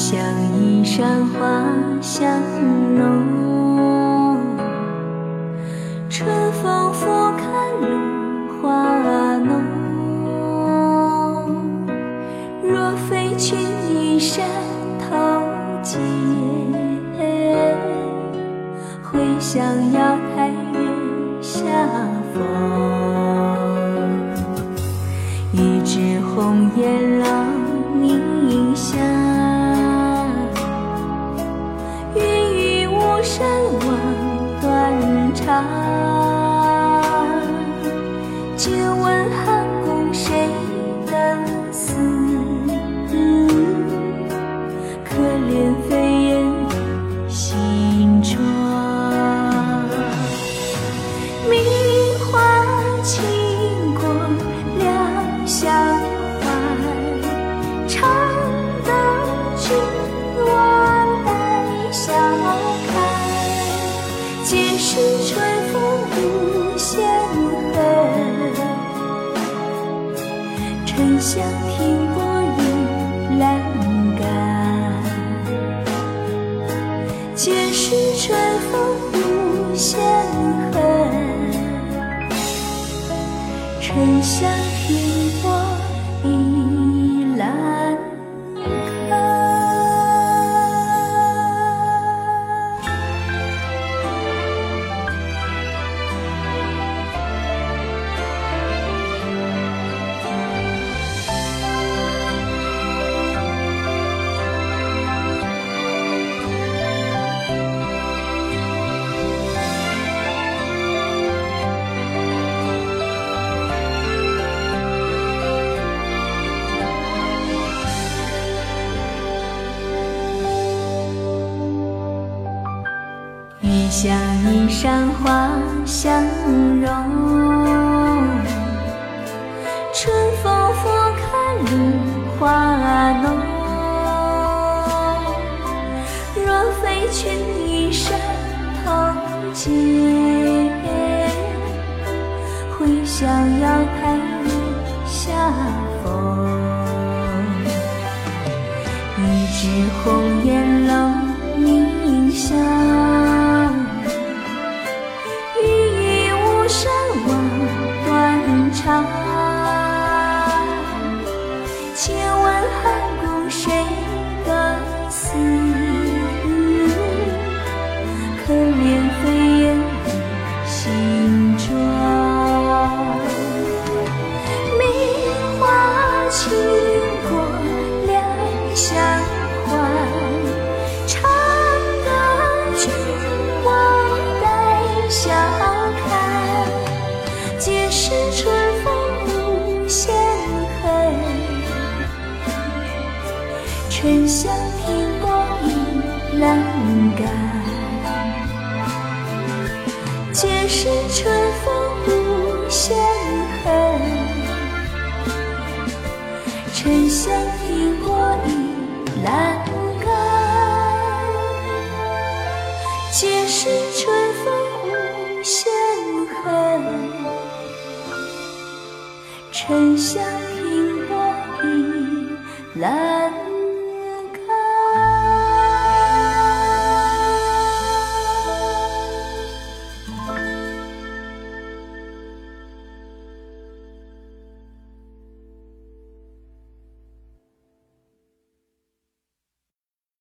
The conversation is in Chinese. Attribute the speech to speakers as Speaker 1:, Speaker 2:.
Speaker 1: 雨香衣衫花香浓，春风拂看露花浓。若非群衣山头见，会向瑶台月下逢。一枝红艳长。借问汉宫谁得似？可怜飞燕新妆。名花倾沉香停泊倚栏杆。皆是春风无限恨，沉香停泊雨香衣衫花相融，春风拂槛露花浓。若非群衣山头见，会向瑶台月下逢。一枝红艳露凝香，山望断肠。千问汉宫谁得似？可怜飞燕新妆。名花倾国两相欢，沉香停泊倚阑干。皆是春风无限恨，沉香停泊倚阑干。皆是春风无限恨，沉香停泊倚栏